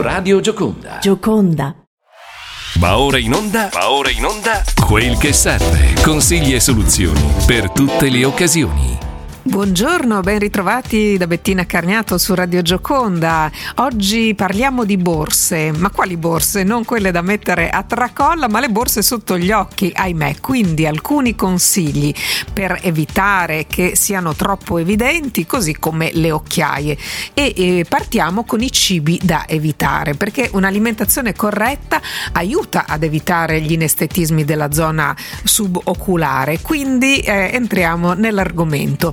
Radio Gioconda. Gioconda. Va ora in onda, va ora in onda, quel che serve. Consigli e soluzioni per tutte le occasioni. Buongiorno, ben ritrovati da Bettina Carniato su Radio Gioconda. Oggi parliamo di borse, ma quali borse? Non quelle da mettere a tracolla, ma le borse sotto gli occhi, ahimè. Quindi alcuni consigli per evitare che siano troppo evidenti, così come le occhiaie. E, e partiamo con i cibi da evitare, perché un'alimentazione corretta aiuta ad evitare gli inestetismi della zona suboculare. Quindi eh, entriamo nell'argomento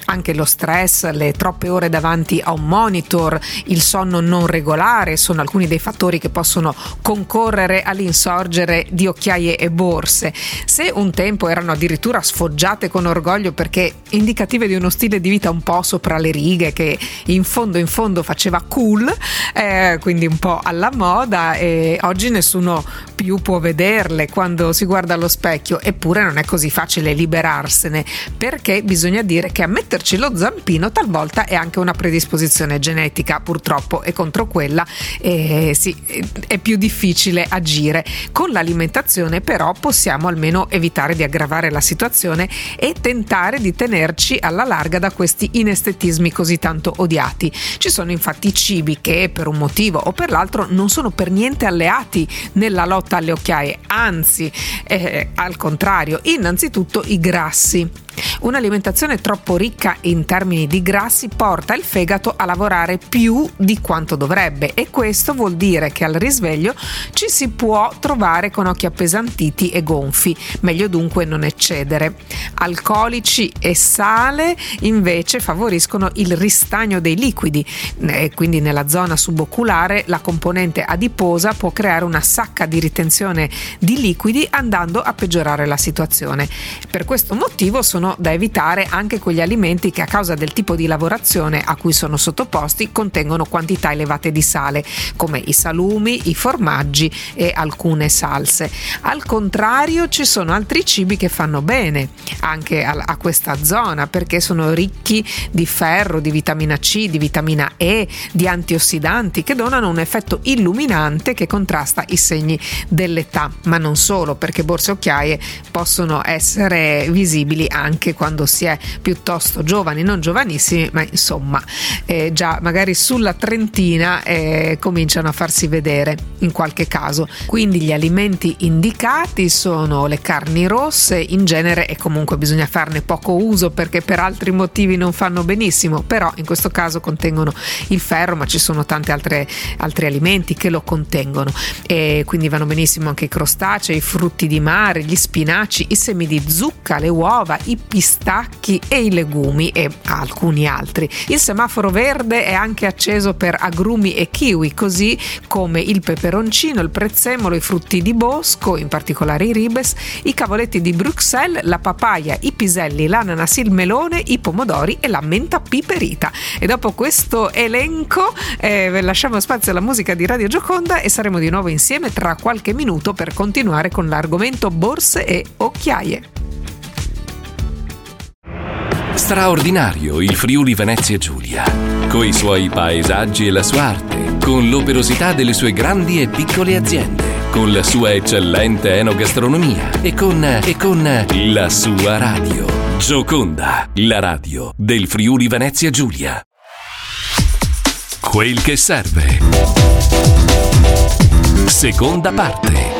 anche lo stress, le troppe ore davanti a un monitor, il sonno non regolare sono alcuni dei fattori che possono concorrere all'insorgere di occhiaie e borse. Se un tempo erano addirittura sfoggiate con orgoglio perché indicative di uno stile di vita un po' sopra le righe che in fondo in fondo faceva cool, eh, quindi un po' alla moda e oggi nessuno più può vederle quando si guarda allo specchio, eppure non è così facile liberarsene perché bisogna dire che a metterci lo zampino talvolta è anche una predisposizione genetica purtroppo e contro quella eh, sì, è più difficile agire. Con l'alimentazione però possiamo almeno evitare di aggravare la situazione e tentare di tenerci alla larga da questi inestetismi così tanto odiati. Ci sono infatti cibi che per un motivo o per l'altro non sono per niente alleati nella lotta alle occhiaie, anzi eh, al contrario, innanzitutto i grassi. Un'alimentazione troppo ricca in termini di grassi porta il fegato a lavorare più di quanto dovrebbe e questo vuol dire che al risveglio ci si può trovare con occhi appesantiti e gonfi, meglio dunque non eccedere. Alcolici e sale invece favoriscono il ristagno dei liquidi e quindi nella zona suboculare la componente adiposa può creare una sacca di ritenzione di liquidi andando a peggiorare la situazione. Per questo motivo sono da evitare anche quegli alimenti che a causa del tipo di lavorazione a cui sono sottoposti contengono quantità elevate di sale, come i salumi, i formaggi e alcune salse. Al contrario ci sono altri cibi che fanno bene anche a, a questa zona perché sono ricchi di ferro, di vitamina C, di vitamina E, di antiossidanti che donano un effetto illuminante che contrasta i segni dell'età, ma non solo perché borse e occhiaie possono essere visibili anche anche quando si è piuttosto giovani, non giovanissimi, ma insomma eh, già magari sulla trentina eh, cominciano a farsi vedere in qualche caso. Quindi gli alimenti indicati sono le carni rosse in genere e comunque bisogna farne poco uso perché per altri motivi non fanno benissimo, però in questo caso contengono il ferro, ma ci sono tanti altri alimenti che lo contengono e quindi vanno benissimo anche i crostacei, i frutti di mare, gli spinaci, i semi di zucca, le uova, i pistacchi e i legumi e alcuni altri. Il semaforo verde è anche acceso per agrumi e kiwi, così come il peperoncino, il prezzemolo, i frutti di bosco, in particolare i ribes, i cavoletti di Bruxelles, la papaya, i piselli, l'ananas, il melone, i pomodori e la menta piperita. E dopo questo elenco eh, lasciamo spazio alla musica di Radio Gioconda e saremo di nuovo insieme tra qualche minuto per continuare con l'argomento borse e occhiaie. Straordinario il Friuli Venezia Giulia, coi suoi paesaggi e la sua arte, con l'operosità delle sue grandi e piccole aziende, con la sua eccellente enogastronomia e con, e con la sua radio. Gioconda, la radio del Friuli Venezia Giulia. Quel che serve. Seconda parte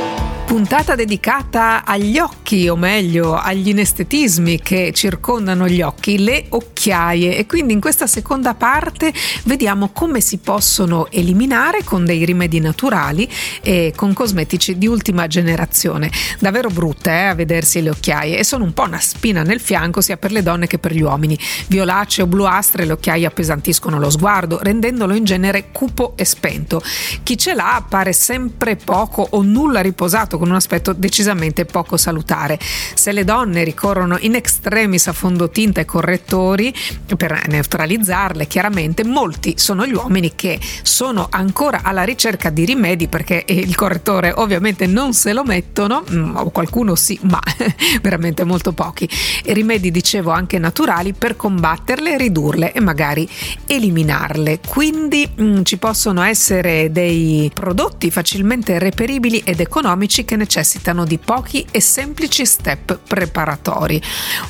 puntata dedicata agli occhi, o meglio agli inestetismi che circondano gli occhi, le occhiaie. E quindi in questa seconda parte vediamo come si possono eliminare con dei rimedi naturali e con cosmetici di ultima generazione. Davvero brutte eh, a vedersi le occhiaie e sono un po' una spina nel fianco sia per le donne che per gli uomini. Violacee o bluastre le occhiaie appesantiscono lo sguardo, rendendolo in genere cupo e spento. Chi ce l'ha appare sempre poco o nulla riposato con un aspetto decisamente poco salutare. Se le donne ricorrono in extremis a fondotinta e correttori per neutralizzarle, chiaramente molti sono gli uomini che sono ancora alla ricerca di rimedi perché il correttore ovviamente non se lo mettono, mm, o qualcuno sì, ma veramente molto pochi. Rimedi, dicevo, anche naturali per combatterle, ridurle e magari eliminarle. Quindi mh, mm, ci possono essere dei prodotti facilmente reperibili ed economici che necessitano di pochi e semplici step preparatori.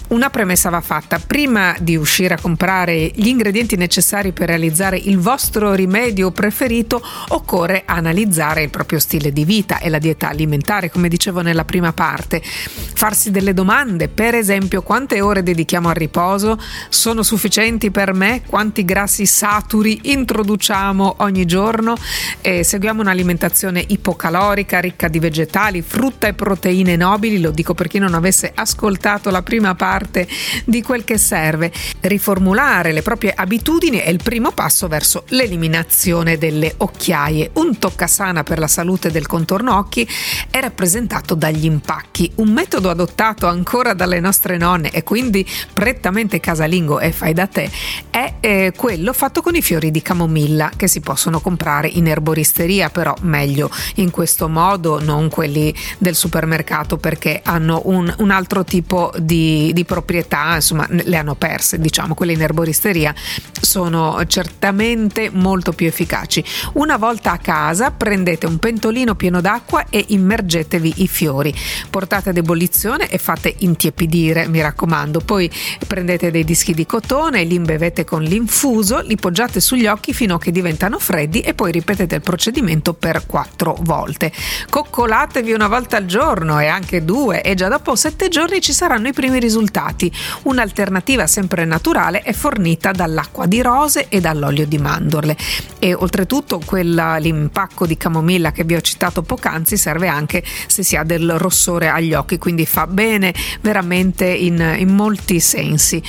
Una premessa va fatta, prima di uscire a comprare gli ingredienti necessari per realizzare il vostro rimedio preferito, occorre analizzare il proprio stile di vita e la dieta alimentare, come dicevo nella prima parte, farsi delle domande, per esempio quante ore dedichiamo al riposo, sono sufficienti per me, quanti grassi saturi introduciamo ogni giorno, eh, seguiamo un'alimentazione ipocalorica ricca di vegetali, frutta e proteine nobili, lo dico per chi non avesse ascoltato la prima parte di quel che serve. Riformulare le proprie abitudini è il primo passo verso l'eliminazione delle occhiaie. Un toccasana per la salute del contorno occhi è rappresentato dagli impacchi, un metodo adottato ancora dalle nostre nonne e quindi prettamente casalingo e fai da te, è eh, quello fatto con i fiori di camomilla che si possono comprare in erboristeria, però meglio in questo modo, non quelli del supermercato perché hanno un, un altro tipo di, di proprietà, insomma le hanno perse, diciamo, quelle in erboristeria sono certamente molto più efficaci. Una volta a casa prendete un pentolino pieno d'acqua e immergetevi i fiori. Portate ad ebollizione e fate intiepidire, mi raccomando. Poi prendete dei dischi di cotone, li imbevete con l'infuso, li poggiate sugli occhi fino a che diventano freddi e poi ripetete il procedimento per quattro volte. Coccolatevi una volta al giorno e anche due e già dopo sette giorni ci saranno i primi risultati. Un'alternativa sempre naturale è fornita dall'acqua di rose e dall'olio di mandorle e oltretutto quella, l'impacco di camomilla che vi ho citato poc'anzi serve anche se si ha del rossore agli occhi, quindi fa bene veramente in, in molti sensi.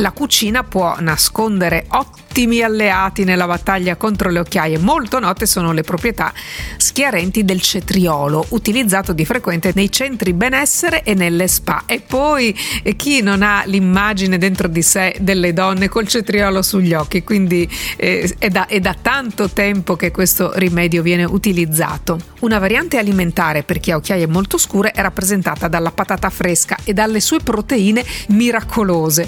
La cucina può nascondere ottimi alleati nella battaglia contro le occhiaie. Molto note sono le proprietà schiarenti del cetriolo, utilizzato di frequente nei centri benessere e nelle spa. E poi e chi non ha l'immagine dentro di sé delle donne col cetriolo sugli occhi, quindi eh, è, da, è da tanto tempo che questo rimedio viene utilizzato. Una variante alimentare per chi ha occhiaie molto scure è rappresentata dalla patata fresca e dalle sue proteine miracolose,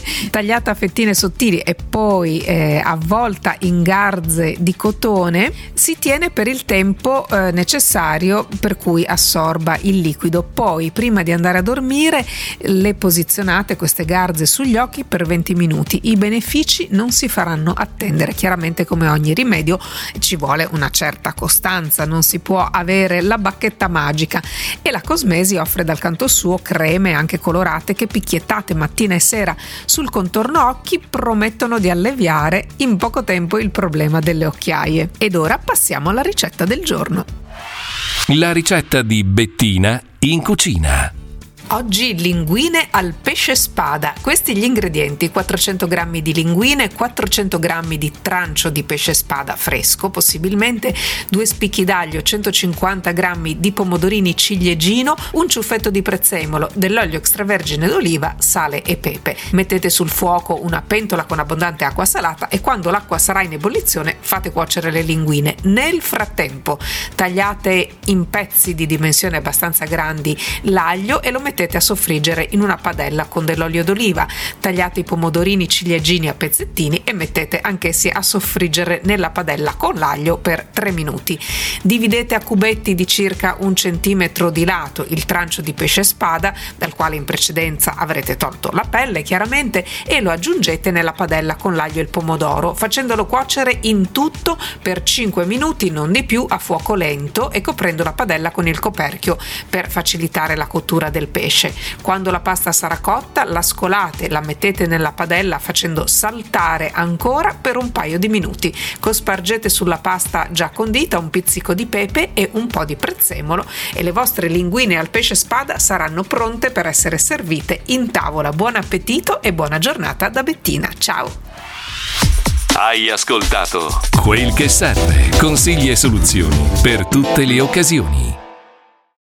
tagliata a fettine sottili e poi eh, avvolta in garze di cotone, si tiene per il tempo eh, necessario per cui assorba il liquido. Poi, prima di andare a dormire, le posizionate queste garze sugli occhi per 20 minuti. I benefici non si faranno attendere. Chiaramente, come ogni rimedio, ci vuole una certa costanza, non si può avere la bacchetta magica e la Cosmesi offre dal canto suo creme anche colorate che picchiettate mattina e sera sul contorno occhi promettono di alleviare in poco tempo il problema delle occhiaie. Ed ora passiamo alla ricetta del giorno. La ricetta di Bettina in cucina. Oggi linguine al pesce spada. Questi gli ingredienti: 400 g di linguine, 400 g di trancio di pesce spada fresco, possibilmente, due spicchi d'aglio, 150 g di pomodorini ciliegino, un ciuffetto di prezzemolo, dell'olio extravergine d'oliva, sale e pepe. Mettete sul fuoco una pentola con abbondante acqua salata e quando l'acqua sarà in ebollizione fate cuocere le linguine. Nel frattempo tagliate in pezzi di dimensioni abbastanza grandi l'aglio e lo mettete mettete a soffriggere in una padella con dell'olio d'oliva. Tagliate i pomodorini ciliegini a pezzettini e mettete anch'essi a soffriggere nella padella con l'aglio per 3 minuti. Dividete a cubetti di circa un centimetro di lato il trancio di pesce spada, dal quale in precedenza avrete tolto la pelle chiaramente, e lo aggiungete nella padella con l'aglio e il pomodoro, facendolo cuocere in tutto per 5 minuti, non di più, a fuoco lento e coprendo la padella con il coperchio per facilitare la cottura del pesce pesce. Quando la pasta sarà cotta, la scolate, la mettete nella padella facendo saltare ancora per un paio di minuti. Cospargete sulla pasta già condita un pizzico di pepe e un po' di prezzemolo e le vostre linguine al pesce spada saranno pronte per essere servite in tavola. Buon appetito e buona giornata da Bettina. Ciao! Hai ascoltato Quel che serve, consigli e soluzioni per tutte le occasioni.